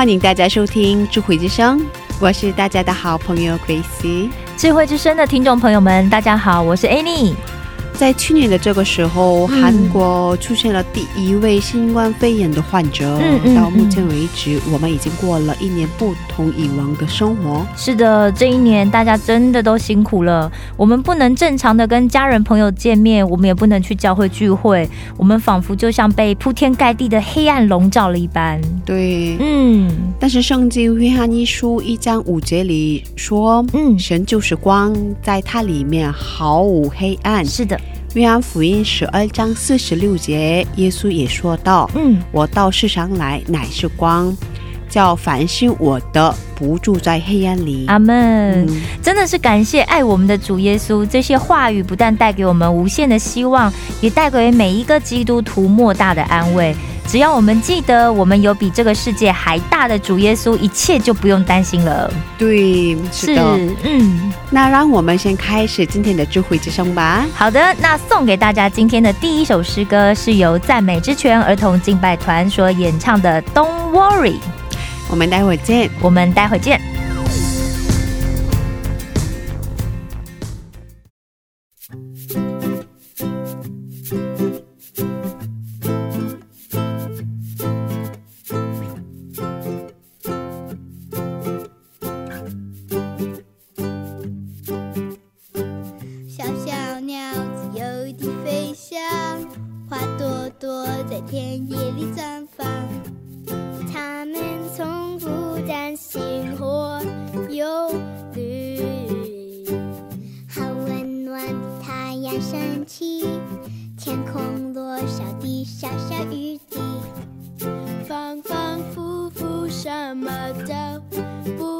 欢迎大家收听智慧之声，我是大家的好朋友 Gracie。智慧之声的听众朋友们，大家好，我是 Annie。在去年的这个时候，嗯韩国出现了第一位新冠肺炎的患者。嗯嗯到目前为止，我们已经过了一年不同以往的生活。是的，这一年大家真的都辛苦了。我们不能正常的跟家人朋友见面，我们也不能去教会聚会，我们仿佛就像被铺天盖地的黑暗笼罩了一般。对，嗯但是圣经约翰一书一章五节里说，嗯，神就是光，在它里面毫无黑暗。是的，约翰福音十二章四十六节，耶稣也说道。嗯，我到世上来乃是光，叫凡是我的不住在黑暗里。阿门。嗯真的是感谢爱我们的主耶稣，这些话语不但带给我们无限的希望，也带给每一个基督徒莫大的安慰。只要我们记得，我们有比这个世界还大的主耶稣，一切就不用担心了。对，是的。嗯，那让我们先开始今天的智慧之声吧。好的，那送给大家今天的第一首诗歌是由赞美之泉儿童敬拜团所演唱的《Don't Worry》，我们待会儿见。我们待会儿见。雨滴，反反复复什么都不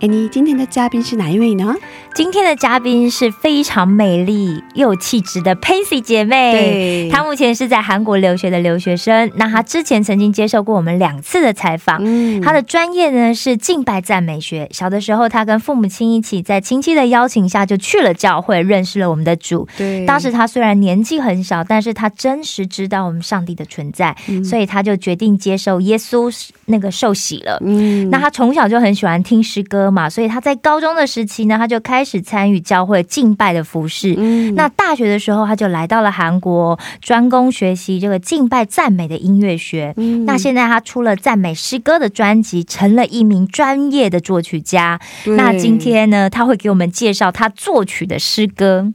哎，你今天的嘉宾是哪一位呢？今天的嘉宾是非常美丽又有气质的 Pansy 姐妹。对她目前是在韩国留学的留学生。那她之前曾经接受过我们两次的采访。嗯她的专业呢是敬拜赞美学。小的时候，她跟父母亲一起，在亲戚的邀请下就去了教会，认识了我们的主。对当时她虽然年纪很小，但是她真实知道我们上帝的存在，嗯所以她就决定接受耶稣那个受洗了。嗯那她从小就很喜欢听诗歌嘛，所以他在高中的时期呢，他就开始参与教会敬拜的服饰。嗯那大学的时候，他就来到了韩国，专攻学习这个敬拜赞美的音乐学。嗯那现在他出了赞美诗歌的专辑，成了一名专业的作曲家。那今天呢，他会给我们介绍他作曲的诗歌。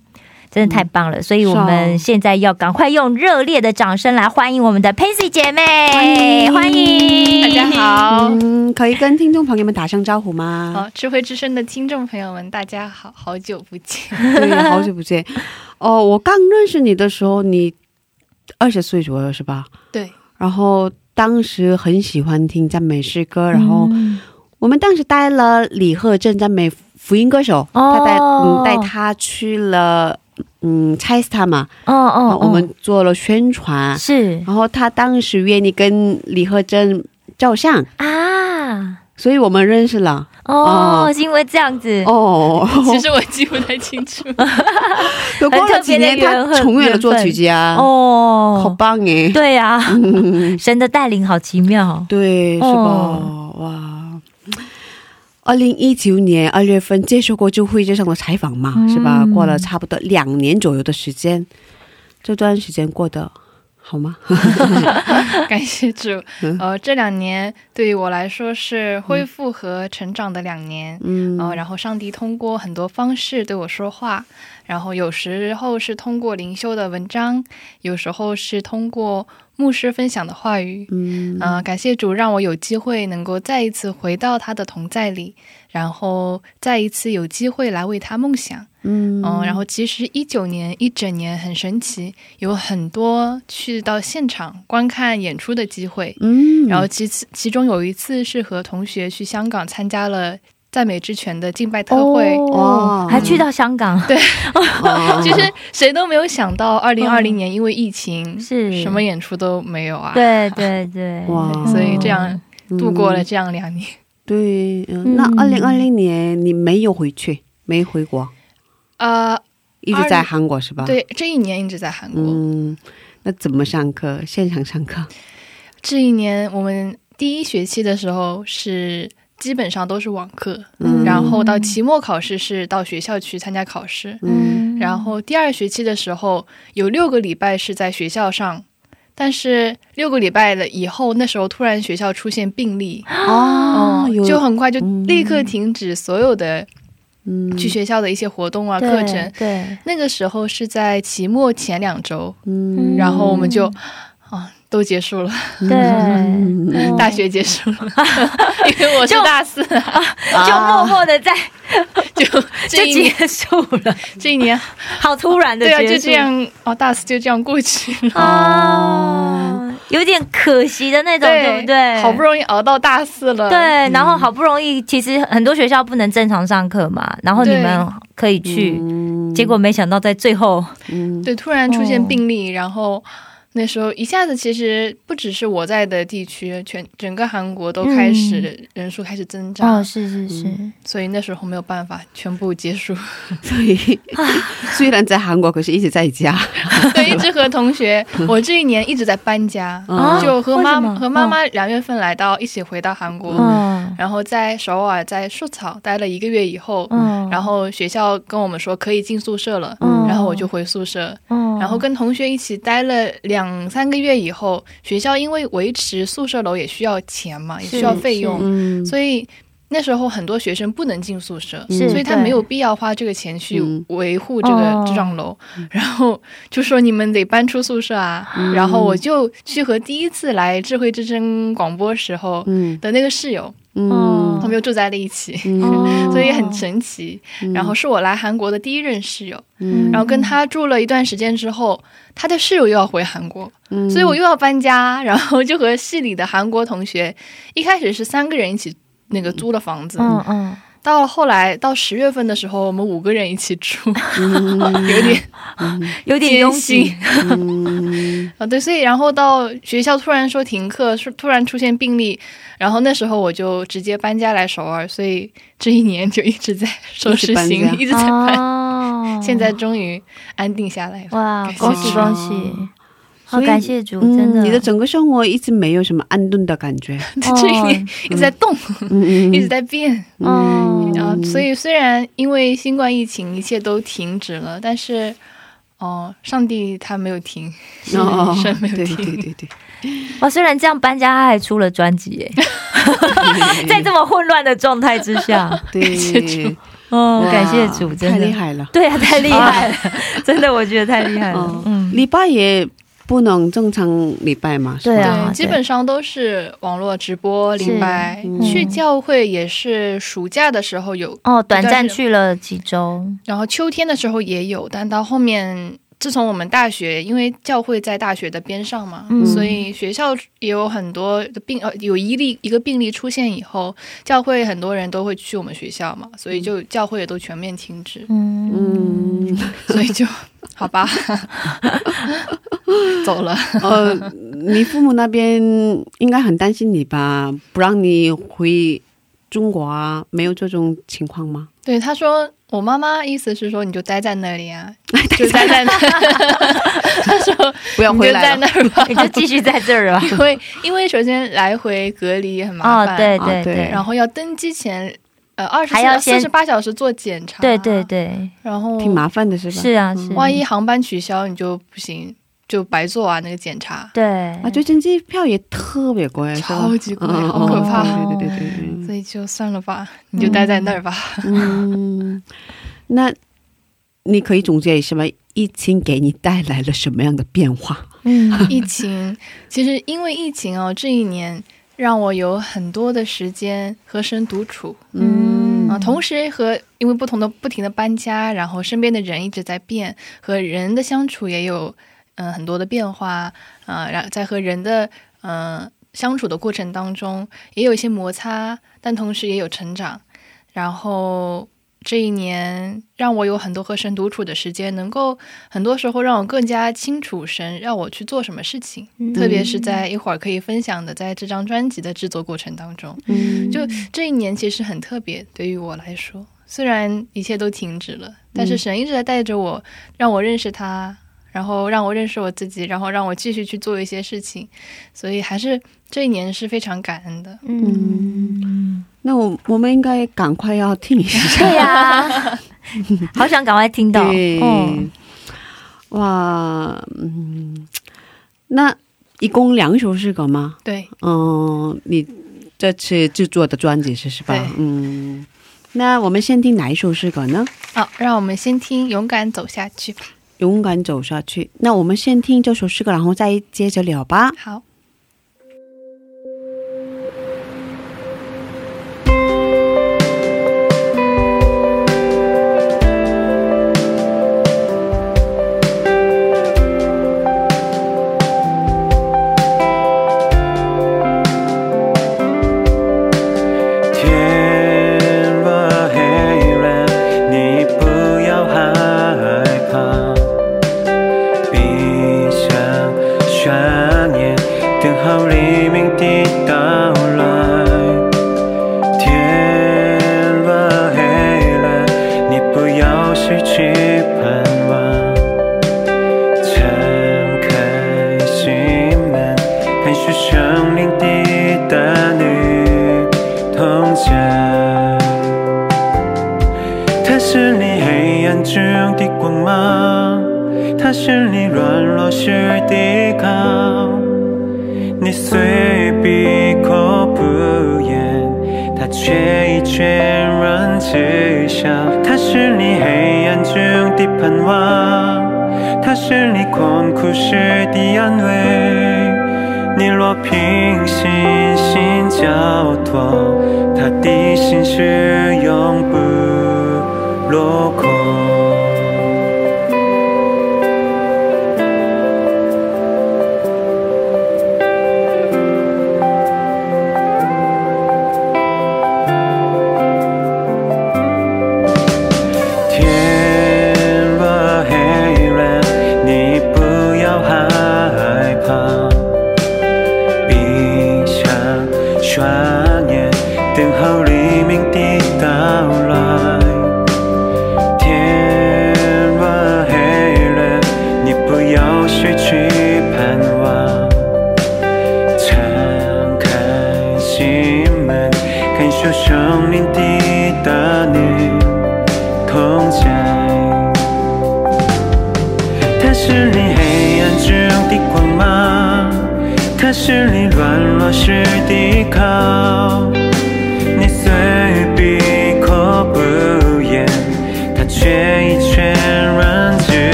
真的太棒了，所以我们现在要赶快用热烈的掌声来欢迎我们的 Pansy 姐妹，欢迎大家好，嗯，可以跟听众朋友们打声招呼吗？好，智慧之声的听众朋友们，大家好，好久不见。对，好久不见。哦，我刚认识你的时候，你二十岁左右是吧？对，然后当时很喜欢听赞美诗歌，然后嗯我们当时带了李贺正赞美福音歌手，哦他带嗯带他去了嗯拆斯他嘛，哦哦，我们做了宣传，是然后他当时愿意跟李贺正照相，啊，所以我们认识了。哦，哦是因为这样子，哦，其实我记不太清楚。有过了几年，他重演了作曲家，哦，好哦，棒哎！对呀，神的带领好奇妙，对，是吧？哦哇！二零一九年二月份接受过就会这上的采访嘛，嗯是吧？过了差不多两年左右的时间，这段时间过得好吗？感谢主，嗯呃，这两年对于我来说是恢复和成长的两年。嗯呃，然后上帝通过很多方式对我说话，然后有时候是通过灵修的文章，有时候是通过牧师分享的话语。嗯嗯、感谢主让我有机会能够再一次回到他的同在里，然后再一次有机会来为他梦想。嗯。嗯，然后其实一九年一整年很神奇，有很多去到现场观看演出的机会。嗯，然后其次其中有一次是和同学去香港参加了赞美之泉的敬拜特会。哦，哇还去到香港，对，哦。其实谁都没有想到，二零二零年因为疫情，是什么演出都没有啊。对对对，哇。所以这样度过了嗯。这样两年。对，嗯，嗯那二零二零年你没有回去，没回国，呃，一直在韩国是吧？，对，这一年一直在韩国。嗯，那怎么上课？现场上课？这一年我们第一学期的时候是基本上都是网课，嗯然后到期末考试是到学校去参加考试，嗯然后第二学期的时候有六个礼拜是在学校上。但是六个礼拜了以后，那时候突然学校出现病例，哦，嗯，就很快就嗯。立刻停止所有的嗯。去学校的一些活动啊、对课程。对，那个时候是在期末前两周，嗯。然后我们就啊都结束了，对，嗯 大学结束了，因为我是就大四啊，就默默的在就就这一年结束了，这一年，好突然的对啊，就这样哦，大四就这样过去了。哦，有点可惜的那种，对不对？好不容易熬到大四了，对，然后好不容易，其实很多学校不能正常上课嘛，然后你们可以去，嗯。结果没想到在最后，嗯。对，突然出现哦。病例，然后那时候一下子，其实不只是我在的地区，全整个韩国都开始、人数开始增长，哦，是是是，所以那时候没有办法全部结束。所以 虽然在韩国，可是一直在家。对，一直和同学，我这一年一直在搬家，啊就和妈和妈妈两月份来到，一起回到韩国，嗯然后在首尔在树草待了一个月以后，嗯然后学校跟我们说可以进宿舍了，嗯然后我就回宿舍，嗯然后跟同学一起待了两三个月以后，学校因为维持宿舍楼也需要钱嘛，也需要费用，嗯。所以那时候很多学生不能进宿舍，所以他没有必要花这个钱去嗯。维护这个哦。这幢楼，然后就说你们得搬出宿舍啊。嗯。然后我就去和第一次来智慧之声广播时候嗯。的那个室友，嗯他们又住在了一起，哦 所以很神奇。然后是我来韩国的第一任室友，嗯。然后跟他住了一段时间之后，他的室友又要回韩国，嗯。所以我又要搬家，然后就和系里的韩国同学，一开始是三个人一起那个租了房子，嗯嗯，到后来到十月份的时候，我们五个人一起住，有点 有点拥挤，嗯啊。对，所以然后到学校突然说停课，说突然出现病例，然后那时候我就直接搬家来首尔，所以这一年就一直在 收拾行李，一直在搬。哦 现在终于安定下来了。哇，恭喜恭喜！好感谢主，真的，嗯，你的整个生活一直没有什么安顿的感觉，这一年一直在动，嗯一直在变。嗯然后，所以虽然因为新冠疫情一切都停止了，但是，哦，上帝他没有停，是哦神没有对停。对对。对，哇，虽然这样搬家，他还出了专辑耶，在这么混乱的状态之下，对，哦，感谢主，真的。太厉，害了。对啊，太厉害了，真的，我觉得太厉害了哦，嗯，礼拜也不能正常礼拜嘛，是吧？对。啊，基本上都是网络直播礼拜。嗯。去教会也是暑假的时候有，哦，短暂去了几周，然后秋天的时候也有，但到后面，自从我们大学，因为教会在大学的边上嘛，嗯所以学校也有很多的病，呃，有一例一个病例出现以后，教会很多人都会去我们学校嘛，所以就教会也都全面停止，嗯，嗯，所以就好吧，走了。呃，你父母那边应该很担心你吧？不让你回中国啊？没有这种情况吗？对，他说，我妈妈意思是说，你就待在那里啊，就待在那。他说，不要你就在回来了。那儿吧，你就继续在这儿吧。因为因为首先来回隔离很麻哦，烦，对啊对对对，然后要登机前，呃，二十还要四十八小时做检查，对对，对，然后挺麻烦的是吧？是啊是，万一航班取消，你就不行，就白做啊那个检查，对啊，最近机票也特别贵，超级贵嗯好可怕对对对所以就算了吧，你就待在那儿吧。嗯，那你可以总结一下吗？疫情给你带来了什么样的变化？嗯疫情其实因为疫情哦，这一年让我有很多的时间和神独处。嗯啊，同时和因为不同的不停的搬家，然后身边的人一直在变，和人的相处也有嗯、呃很多的变化啊，然、后在和人的嗯、呃相处的过程当中，也有一些摩擦，但同时也有成长。然后这一年让我有很多和神独处的时间，能够很多时候让我更加清楚神让我去做什么事情，特别是在一会儿可以分享的，在这张专辑的制作过程当中。嗯就这一年其实很特别，对于我来说，虽然一切都停止了，但是神一直在带着我，让我认识他，然后让我认识我自己，然后让我继续去做一些事情，所以还是这一年是非常感恩的。嗯，那我我们应该赶快要听一下。对呀，好想赶快听到，对，嗯哇，嗯，那一共两首诗歌吗？对，嗯，你这次制作的专辑是是吧？嗯，那我们先听哪一首诗歌呢？好，让我们先听《勇敢走下去》吧。勇敢走下去。那我们先听这首诗歌，然后再接着聊吧。好。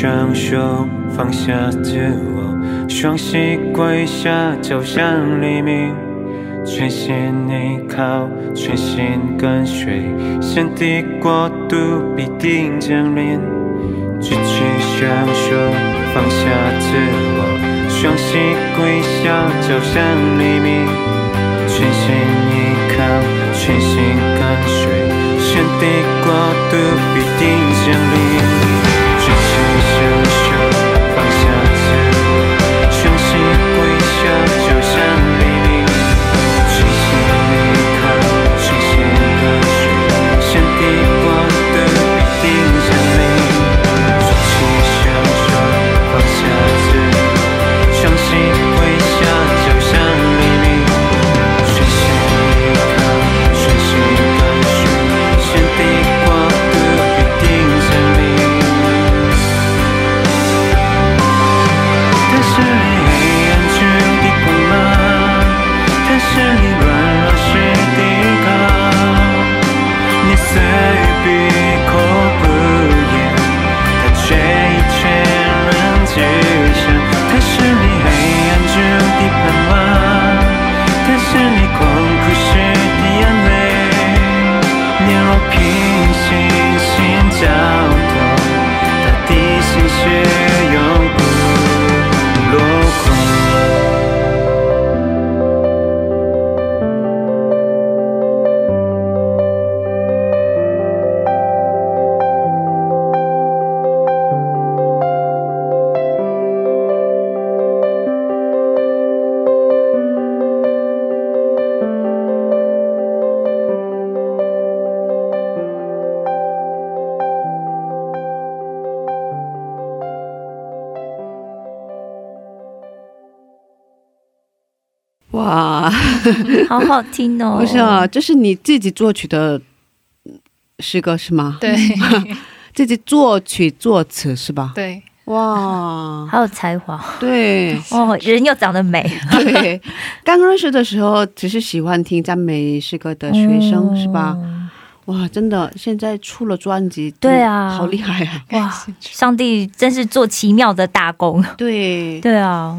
双手，放下自我，双膝跪下，走向黎明。全心依靠，全心跟随，神的国度必定降临。举起双手，放下自我，双膝跪下，走向黎明。全心依靠，全心跟随，神的国度必定降临。雪 好好听哦！不是啊，这是你自己作曲的诗歌是吗？对 自己作曲作词是吧？对，哇，好有才华对哦，人又长得美，对，刚认识的时候只是喜欢听赞美诗歌的学生、是吧？哦哇，真的，现在出了专辑，对啊好厉害啊！哇，上帝真是做奇妙的大功。对，对啊，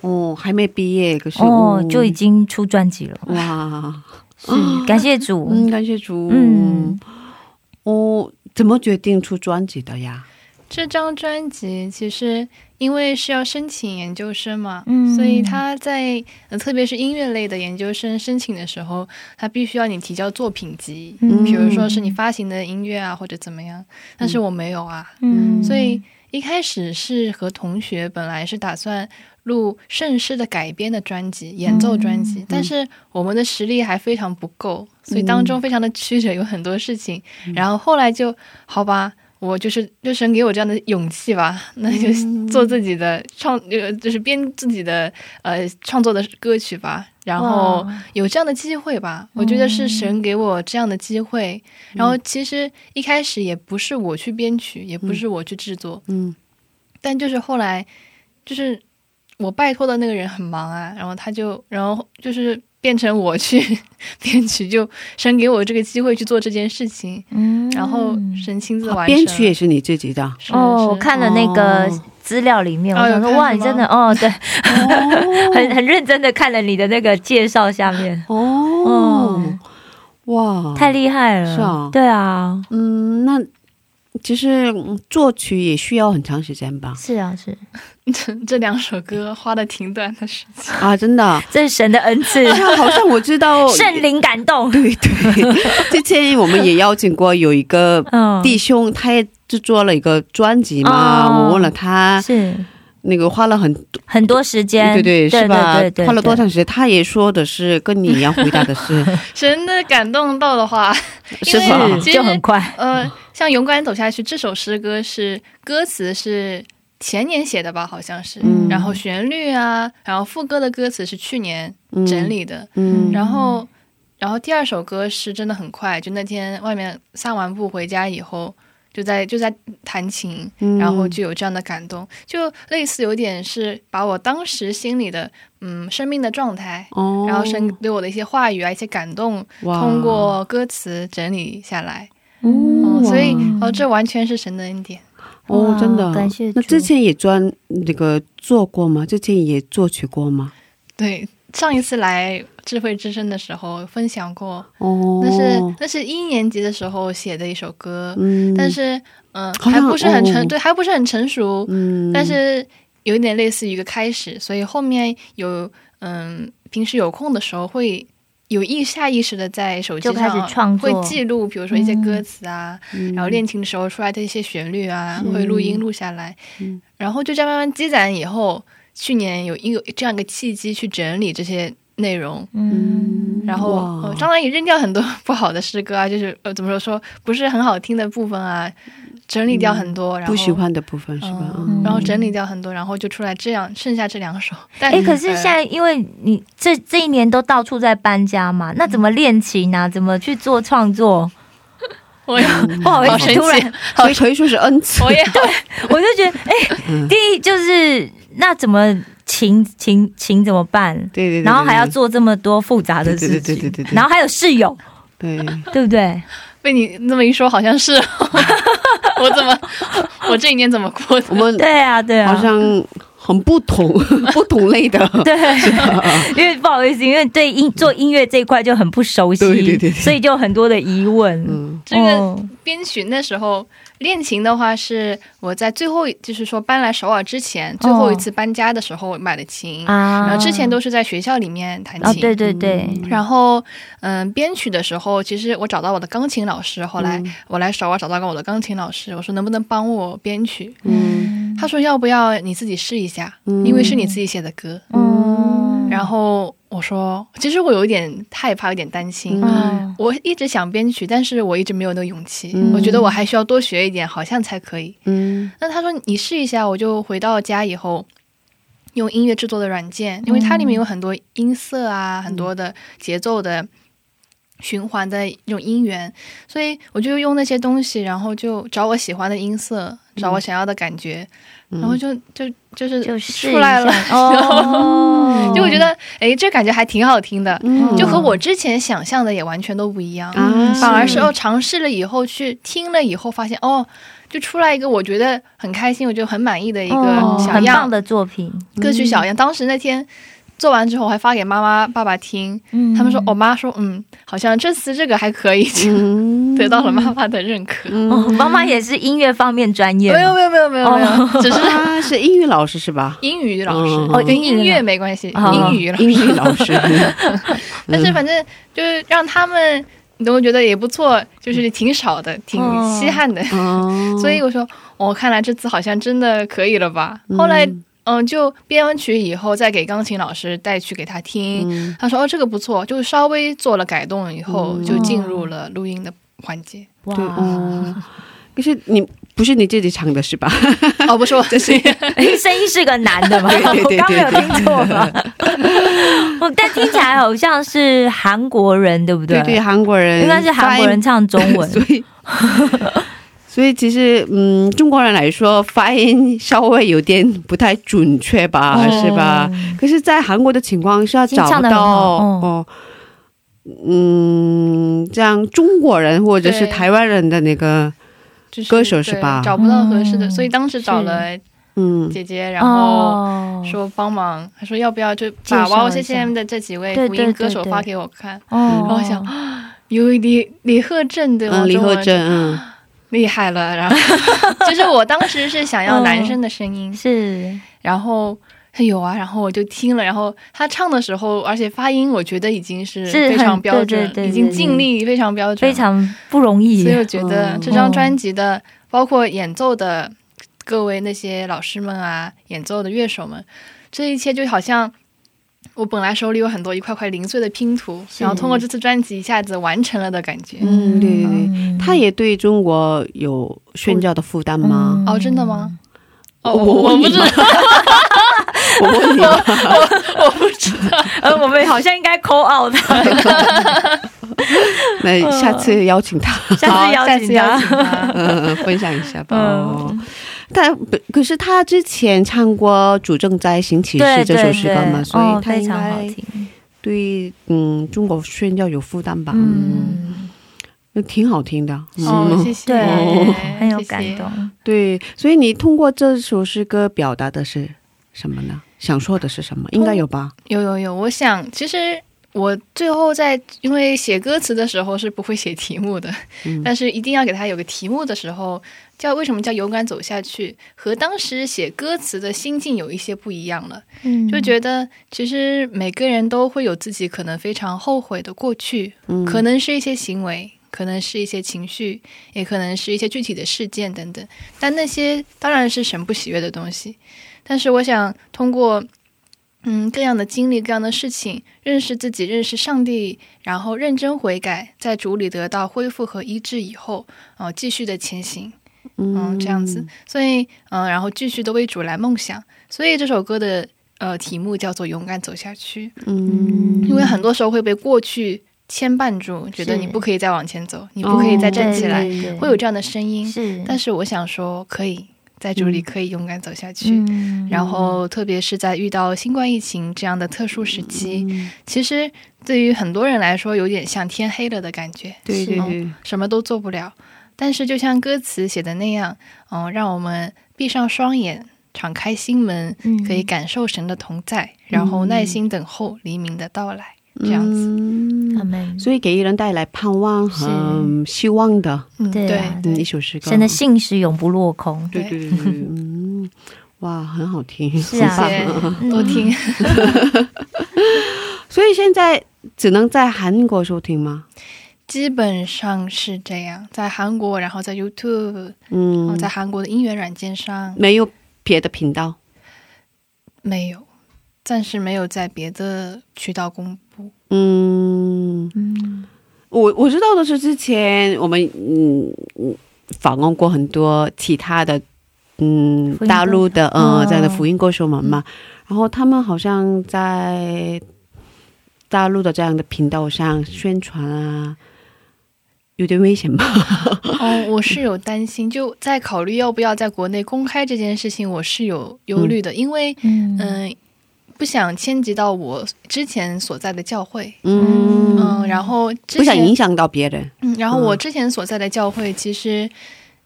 哦，还没毕业，可是哦，就已经出专辑了，哇，是感谢主。嗯，感谢主，嗯。嗯，哦，怎么决定出专辑的呀？这张专辑其实因为是要申请研究生嘛，嗯。所以他在、呃特别是音乐类的研究生申请的时候，他必须要你提交作品集，嗯。比如说是你发行的音乐啊或者怎么样，但是我没有啊，嗯。所以一开始是和同学本来是打算录圣诗的改编的专辑、演奏专辑，但是我们的实力还非常不够，所以当中非常的曲折，有很多事情。然后后来就好吧，我就是就神给我这样的勇气吧，那就做自己的创，呃，就是编自己的呃创作的歌曲吧。然后有这样的机会吧，我觉得是神给我这样的机会。然后其实一开始也不是我去编曲，也不是我去制作，嗯。但就是后来就是我拜托的那个人很忙啊，然后他就然后就是变成我去 编曲，就神给我这个机会去做这件事情，嗯然后神亲自完成。编曲也是你自己的，是哦，我看了那个哦。资料里面，哦我想说，哇，你真的哦，对，哦。很很认真的看了你的那个介绍下面，哦，哇，太厉害了，是啊。对啊，嗯，那其实嗯作曲也需要很长时间吧？是啊，是，这这两首歌花的挺短的时间。啊，真的，这是神的恩赐，好像我知道，圣灵感动，对对，之前我们也邀请过有一个嗯，弟兄，他也制作了一个专辑嘛，哦。我问了他，是。那个花了很很多时间，对对对是吧？对对，对。花了多长时间？他也说的是跟你一样回答的是。神的感动到的话，是吧？是就很快，呃，像《勇敢走下去》这首诗歌是歌词是前年写的吧，好像是，嗯。然后旋律啊，然后副歌的歌词是去年整理的，嗯。然后，然后第二首歌是真的很快，就那天外面散完步回家以后，就在就在弹琴，嗯。然后就有这样的感动，就类似有点是把我当时心里的嗯生命的状态，哦，然后生对我的一些话语啊、一些感动，通过歌词整理下来，哦嗯，所以哦，这完全是神的恩典。哦，真的感谢那之前也专那个做过吗？之前也作曲过吗？对，上一次来智慧之声的时候分享过，哦，那是那是一年级的时候写的一首歌，嗯，但是嗯、还不是很成、哦对，还不是很成熟，嗯，但是有一点类似于一个开始，所以后面有嗯，平时有空的时候会。有意下意识的在手机上会记录，比如说一些歌词啊，嗯。然后练琴的时候出来的一些旋律啊，嗯。会录音录下来，嗯。然后就这样慢慢积攒以后，去年有一个这样一个契机去整理这些内容，嗯，然后、哇呃当然也扔掉很多不好的诗歌啊，就是呃怎么说说不是很好听的部分啊，整理掉很多，然后不喜欢的部分是吧？然后整理掉很多，然后就出来这样剩下这两首。但哎，可是呃现在因为你这这一年都到处在搬家嘛，那怎么练琴啊？怎么去做创作？我也不好意思，好神突然奇，所以可以说是恩赐。我也我就觉得，哎、嗯第一就是那怎么琴琴琴怎么办？对对对，然后还要做这么多复杂的事情，对对对对对对。然后还有室友，对，对不对？被你那么一说，好像是。我怎么我这一年怎么过的？我们对啊，对啊，好像很不同 不同类的。对，因为不好意思，因为对音做音乐这一块就很不熟悉，对对对对。所以就很多的疑问。嗯。这个哦。编曲那时候练琴的话，是我在最后就是说搬来首尔之前最后一次搬家的时候买的琴，啊，然后之前都是在学校里面弹哦，琴。对对对，然后，嗯，编曲的时候，其实我找到我的钢琴老师。后来我来首尔找到过我的钢琴老师，我说能不能帮我编曲？嗯他说要不要你自己试一下，嗯因为是你自己写的歌。嗯，然后我说，其实我有一点害怕，有点担心。嗯我一直想编曲，但是我一直没有那个勇气。嗯我觉得我还需要多学一点，好像才可以。嗯那他说你试一下，我就回到家以后。用音乐制作的软件，因为它里面有很多音色啊，很多的节奏的循环的那种音源，所以我就用那些东西，然后就找我喜欢的音色，找我想要的感觉，然后就就就是出来了 然后哦，就我觉得，哎，这感觉还挺好听的，嗯就和我之前想象的也完全都不一样，啊反而是哦，尝试了以后去听了以后，发现哦，就出来一个我觉得很开心，我就很满意的一个哦。小样、很棒的作品，歌曲小样。当时那天做完之后，我还发给妈妈、爸爸听，嗯。他们说，我妈说，嗯，好像这次这个还可以，就嗯。得到了妈妈的认可。哦，妈妈也是音乐方面专业吗，没有没有没有没有没有，只是她是英语老师是吧？英语老师，哦跟音乐没关系，哦。英语老师。英语老师，但是反正就是让他们，你都觉得也不错，就是挺少的，挺稀罕的。哦，所以我说，哦，看来这次好像真的可以了吧？嗯。后来嗯，就编完曲以后，再给钢琴老师带去给他听。嗯他说：“哦，这个不错。”就稍微做了改动以后，嗯就进入了录音的环节。哇。可是你不是你自己唱的是吧？哦，不是我，这是哎声音是个男的吗？对对对我刚没有听错吗？我但听起来好像是韩国人，对不对？对对，韩国人应该是韩国人唱中文。所以所以其实嗯，中国人来说发音稍微有点不太准确吧，哦。是吧？可是，在韩国的情况下找不到哦。嗯，这样中国人或者是台湾人的那个，歌手是对吧找不到合适的，嗯。所以当时找了嗯。姐姐，然后哦。说帮忙，他说要不要就把介绍一下娃娃 CCM 的这几位对福音歌手发给我看，哦。然后我想啊有李李鹤正对吗？嗯，李中文鹤正，嗯厉害了，然后 就是我当时是想要男生的声音，是然后他有啊，然后我就听了，然后他唱的时候，而且发音我觉得已经是非常标准，对对对已经尽力非常标准，非。常不容易。所以我觉得嗯这张专辑的，包括演奏的各位那些老师们啊，演奏的乐手们，这一切就好像。我本来手里有很多一块块零碎的拼图，然后通过这次专辑一下子完成了的感觉。嗯，对对对，嗯。他也对中国有宣教的负担吗？哦，真的吗？哦，我我我不知道，我问你 我，我不知道。呃，我们好像应该 call out 他，那 下次邀请他，下次邀下次邀请他。嗯，分享一下吧。嗯哦，但可是他之前唱过《主政在行其事》这首诗歌嘛，，所哦以他应非常好该听。对嗯中国宣教有负担吧？嗯，那，挺好听的。哦，嗯谢谢，对，哦很有感动。对，所以你通过这首诗歌表达的是什么呢？想说的是什么？应该有吧？有有有，我想其实我最后在因为写歌词的时候是不会写题目的，嗯但是一定要给他有个题目的时候，叫为什么叫勇敢走下去，和当时写歌词的心境有一些不一样了，嗯就觉得其实每个人都会有自己可能非常后悔的过去，嗯，可能是一些行为。可能是一些情绪，也可能是一些具体的事件等等，但那些当然是神不喜悦的东西。但是我想通过嗯各样的经历、各样的事情，认识自己、认识上帝，然后认真悔改，在主里得到恢复和医治以后，哦、继续的前行，嗯，这样子。所以嗯、然后继续的为主来梦想。所以这首歌的呃题目叫做《勇敢走下去》，嗯，因为很多时候会被过去牵绊住，觉得你不可以再往前走，你不可以再站起来，会有这样的声音。是，但是我想说，可以在这里可以勇敢走下去。嗯。然后，特别是在遇到新冠疫情这样的特殊时期，其实对于很多人来说，有点像天黑了的感觉，对对对，什么都做不了。但是，就像歌词写的那样，嗯，让我们闭上双眼，敞开心门，嗯。可以感受神的同在，然后耐心等候黎明的到来，这样子。所以给人带来盼望和是希望的，嗯，对对啊嗯，一首诗歌。神的信是永不落空。对对对对，嗯，哇，很好听，是啊多听。所以现在只能在韩国收听吗？基本上是这样，在韩国，然后在 YouTube，然后嗯，在韩国的音乐软件上没有别的频道。没有，暂时没有在别的渠道公布。嗯，嗯，我我知道的是，之前我们嗯嗯访问过很多其他的嗯大陆的呃嗯。这样的福音歌手们嘛，然后他们好像在大陆的这样的频道上宣传啊，有点危险吧？哦，我 是有担心，就在考虑要不要在国内公开这件事情，我是有忧虑的，因为嗯。嗯、不想牵及到我之前所在的教会，嗯，嗯，然后之不想前影响到别人。嗯，然后嗯我之前所在的教会其实，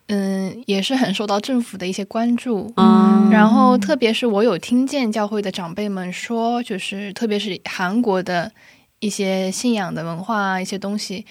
嗯，也是很受到政府的一些关注。嗯，然后，特别是我有听见教会的长辈们说，就是特别是韩国的一些信仰的文化啊，一些东西，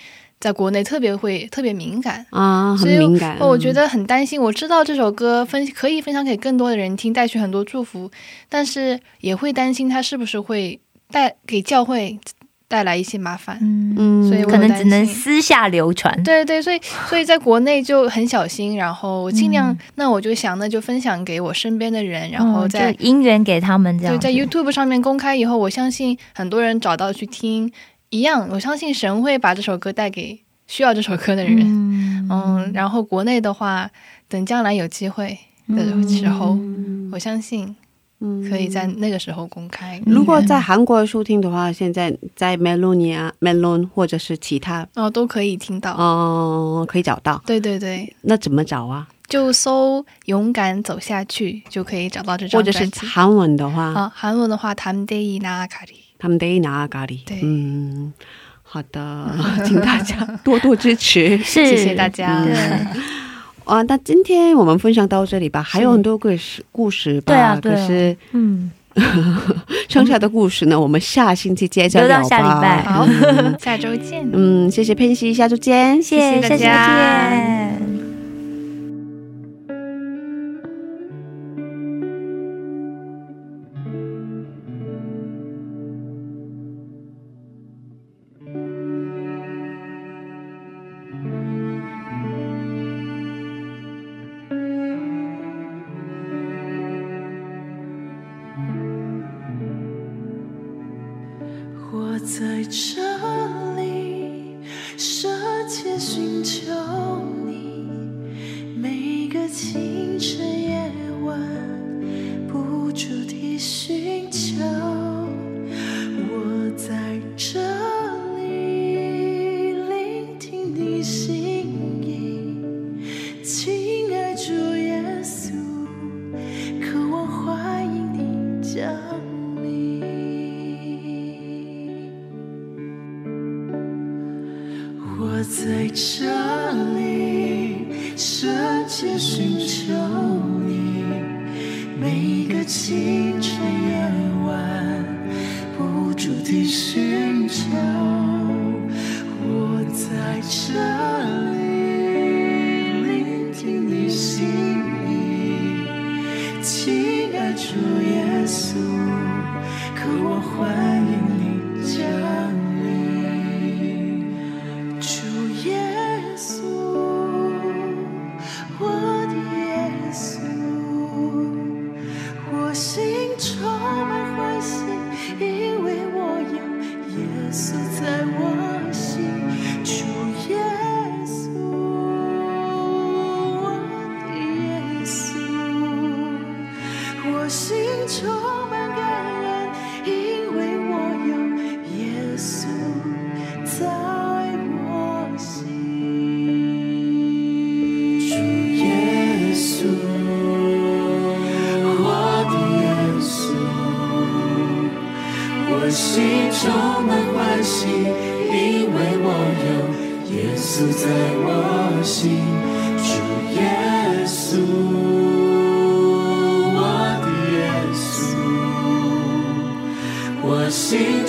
在国内特别会特别敏感。啊，很所以敏感。我觉得很担心。我知道这首歌分可以分享给更多的人听，带去很多祝福，但是也会担心它是不是会带给教会带来一些麻烦。嗯，嗯，所以我可能只能私下流传。对对，所以 所以在国内就很小心，然后尽量，嗯那我就想，那就分享给我身边的人，然后哦在、就姻缘给他们这样子。对在 YouTube 上面公开以后，我相信很多人找到去听，一样，我相信神会把这首歌带给需要这首歌的人。嗯，然后国内的话，等将来有机会的时候，我相信，可以在那个时候公开。如果在韩国收听的话，现在在 Melon 啊，Melon 或者是其他哦，都可以听到哦，可以找到。对对对，那怎么找啊？就搜“勇敢走下去”就可以找到这张专辑。或者是韩文的话啊，韩文的话，他们得이나가 리。 们得拿咖喱。对嗯，好的，请大家 多多支持。谢谢大家。对啊，那今天我们分享到这里吧，还有很多故事故事吧。对啊对啊可是嗯，剩下的故事呢，我们下星期接着留到聊吧。下礼拜好嗯，下周见。嗯，谢谢佩西，下周见。谢谢大家在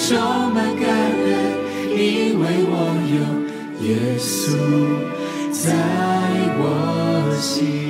充满感恩，因为我有耶稣在我心。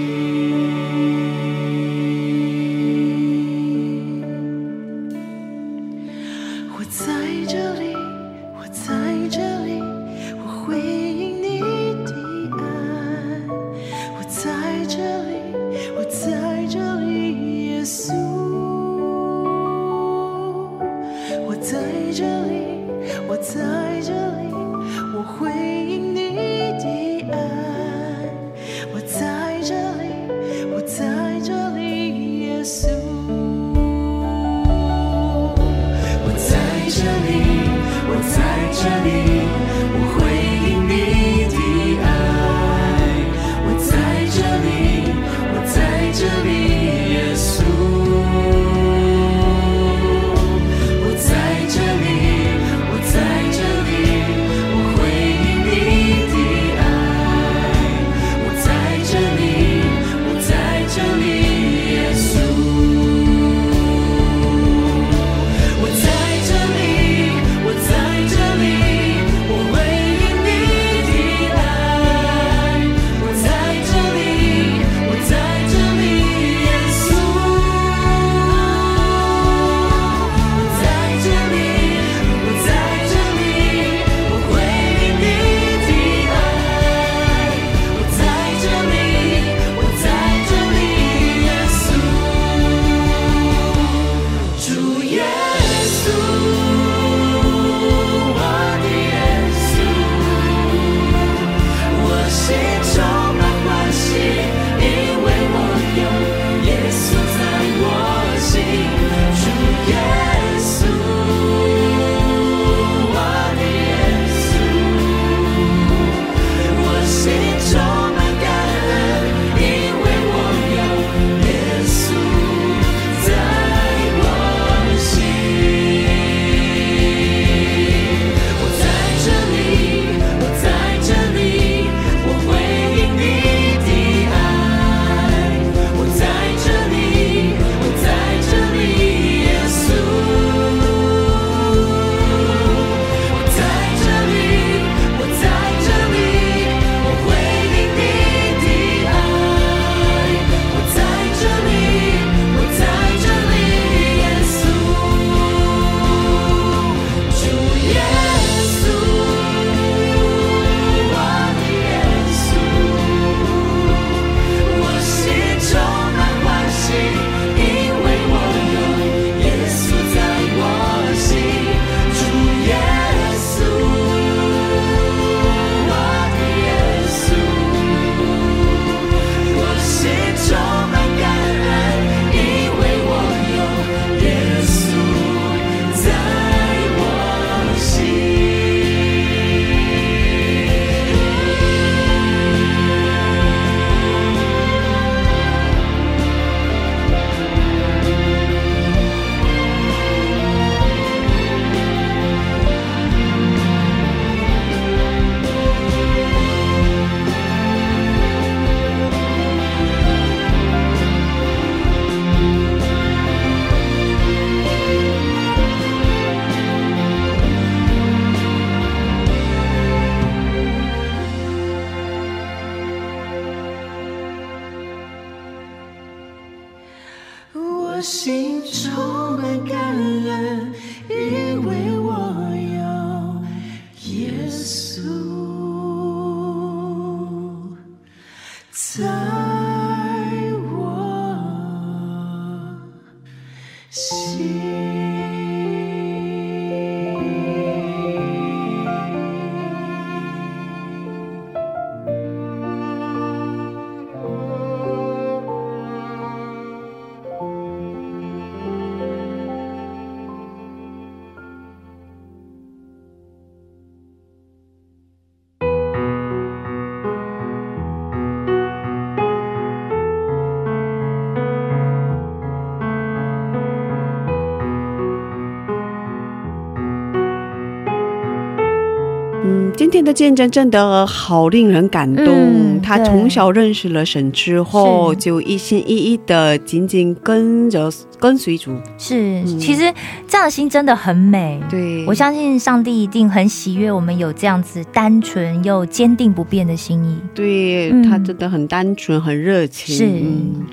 天的见证真的好令人感动。嗯他从小认识了神之后，就一心一意的紧紧跟着跟随主。是，嗯其实这样的心真的很美。对，我相信上帝一定很喜悦我们有这样子单纯又坚定不变的心意。对、嗯他真的很单纯，很热情。是嗯，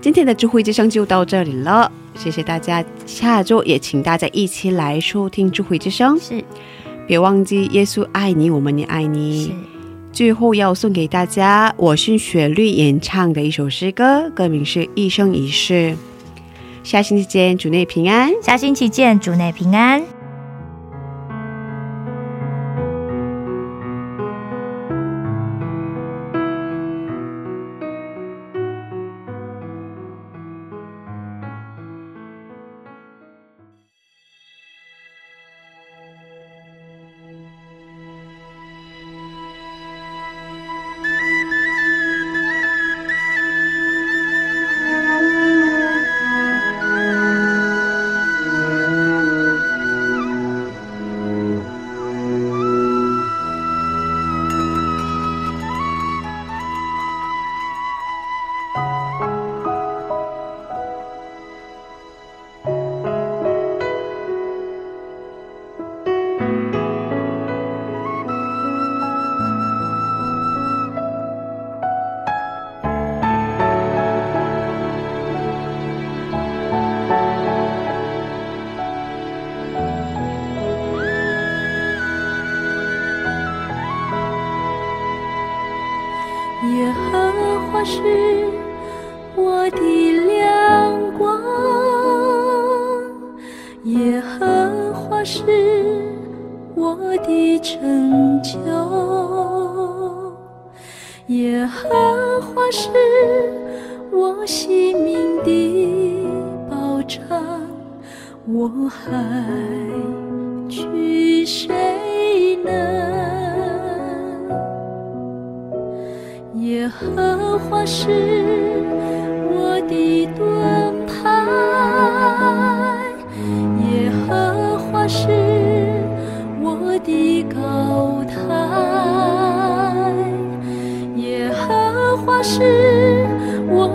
今天的智慧之声就到这里了，谢谢大家。下周也请大家一起来收听智慧之声，是别忘记耶稣爱你，我们也爱你。最后要送给大家我是雪律演唱的一首诗歌，歌名是《一生一世》。下星期见，主内平安。下星期见，主内平安。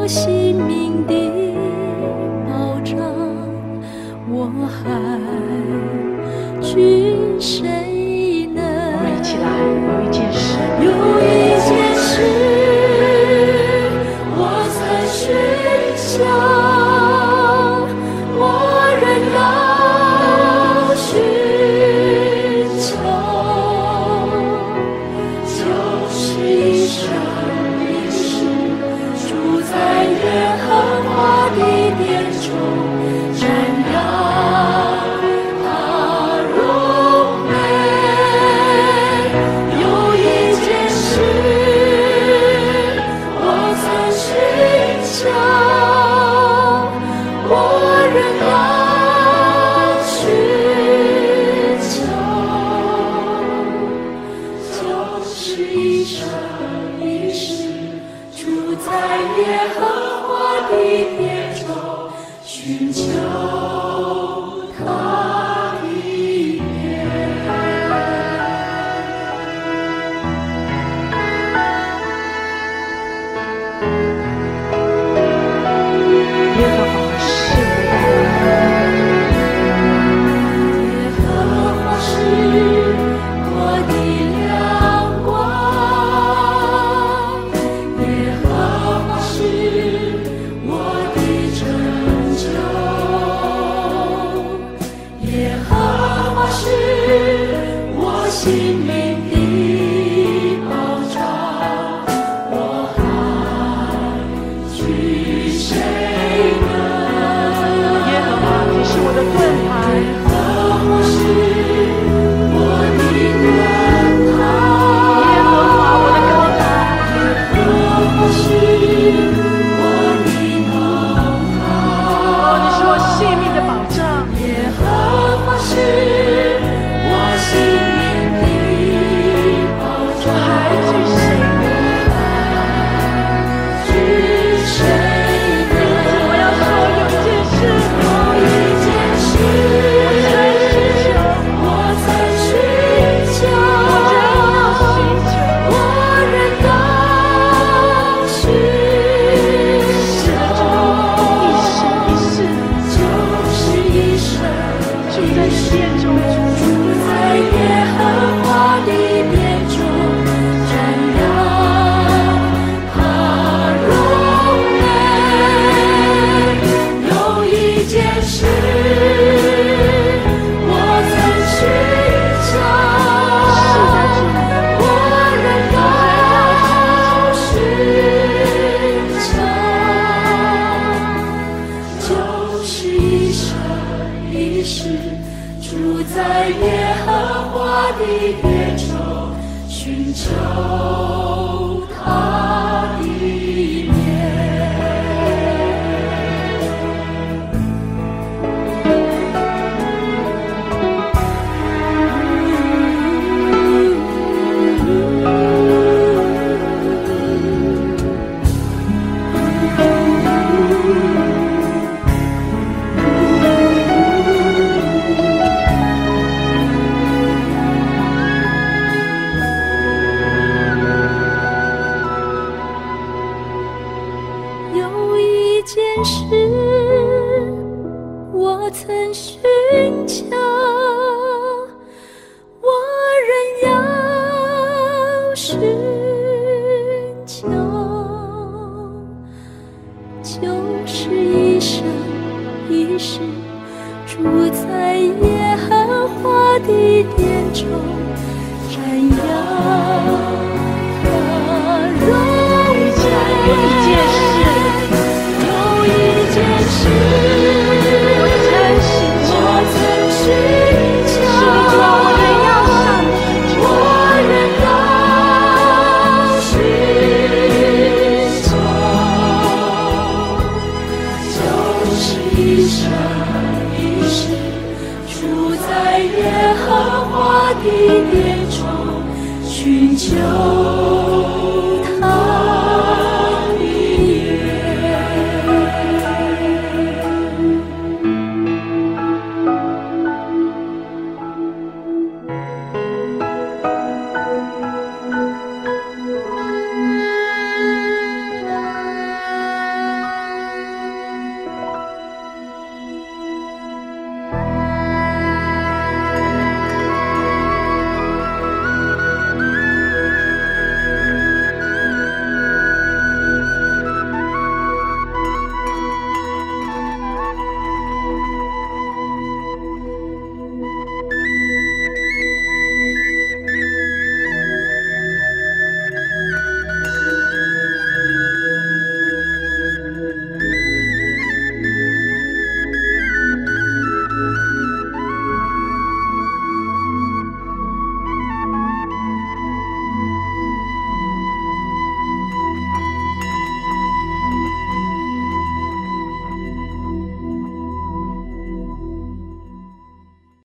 性命的保障，我还惧谁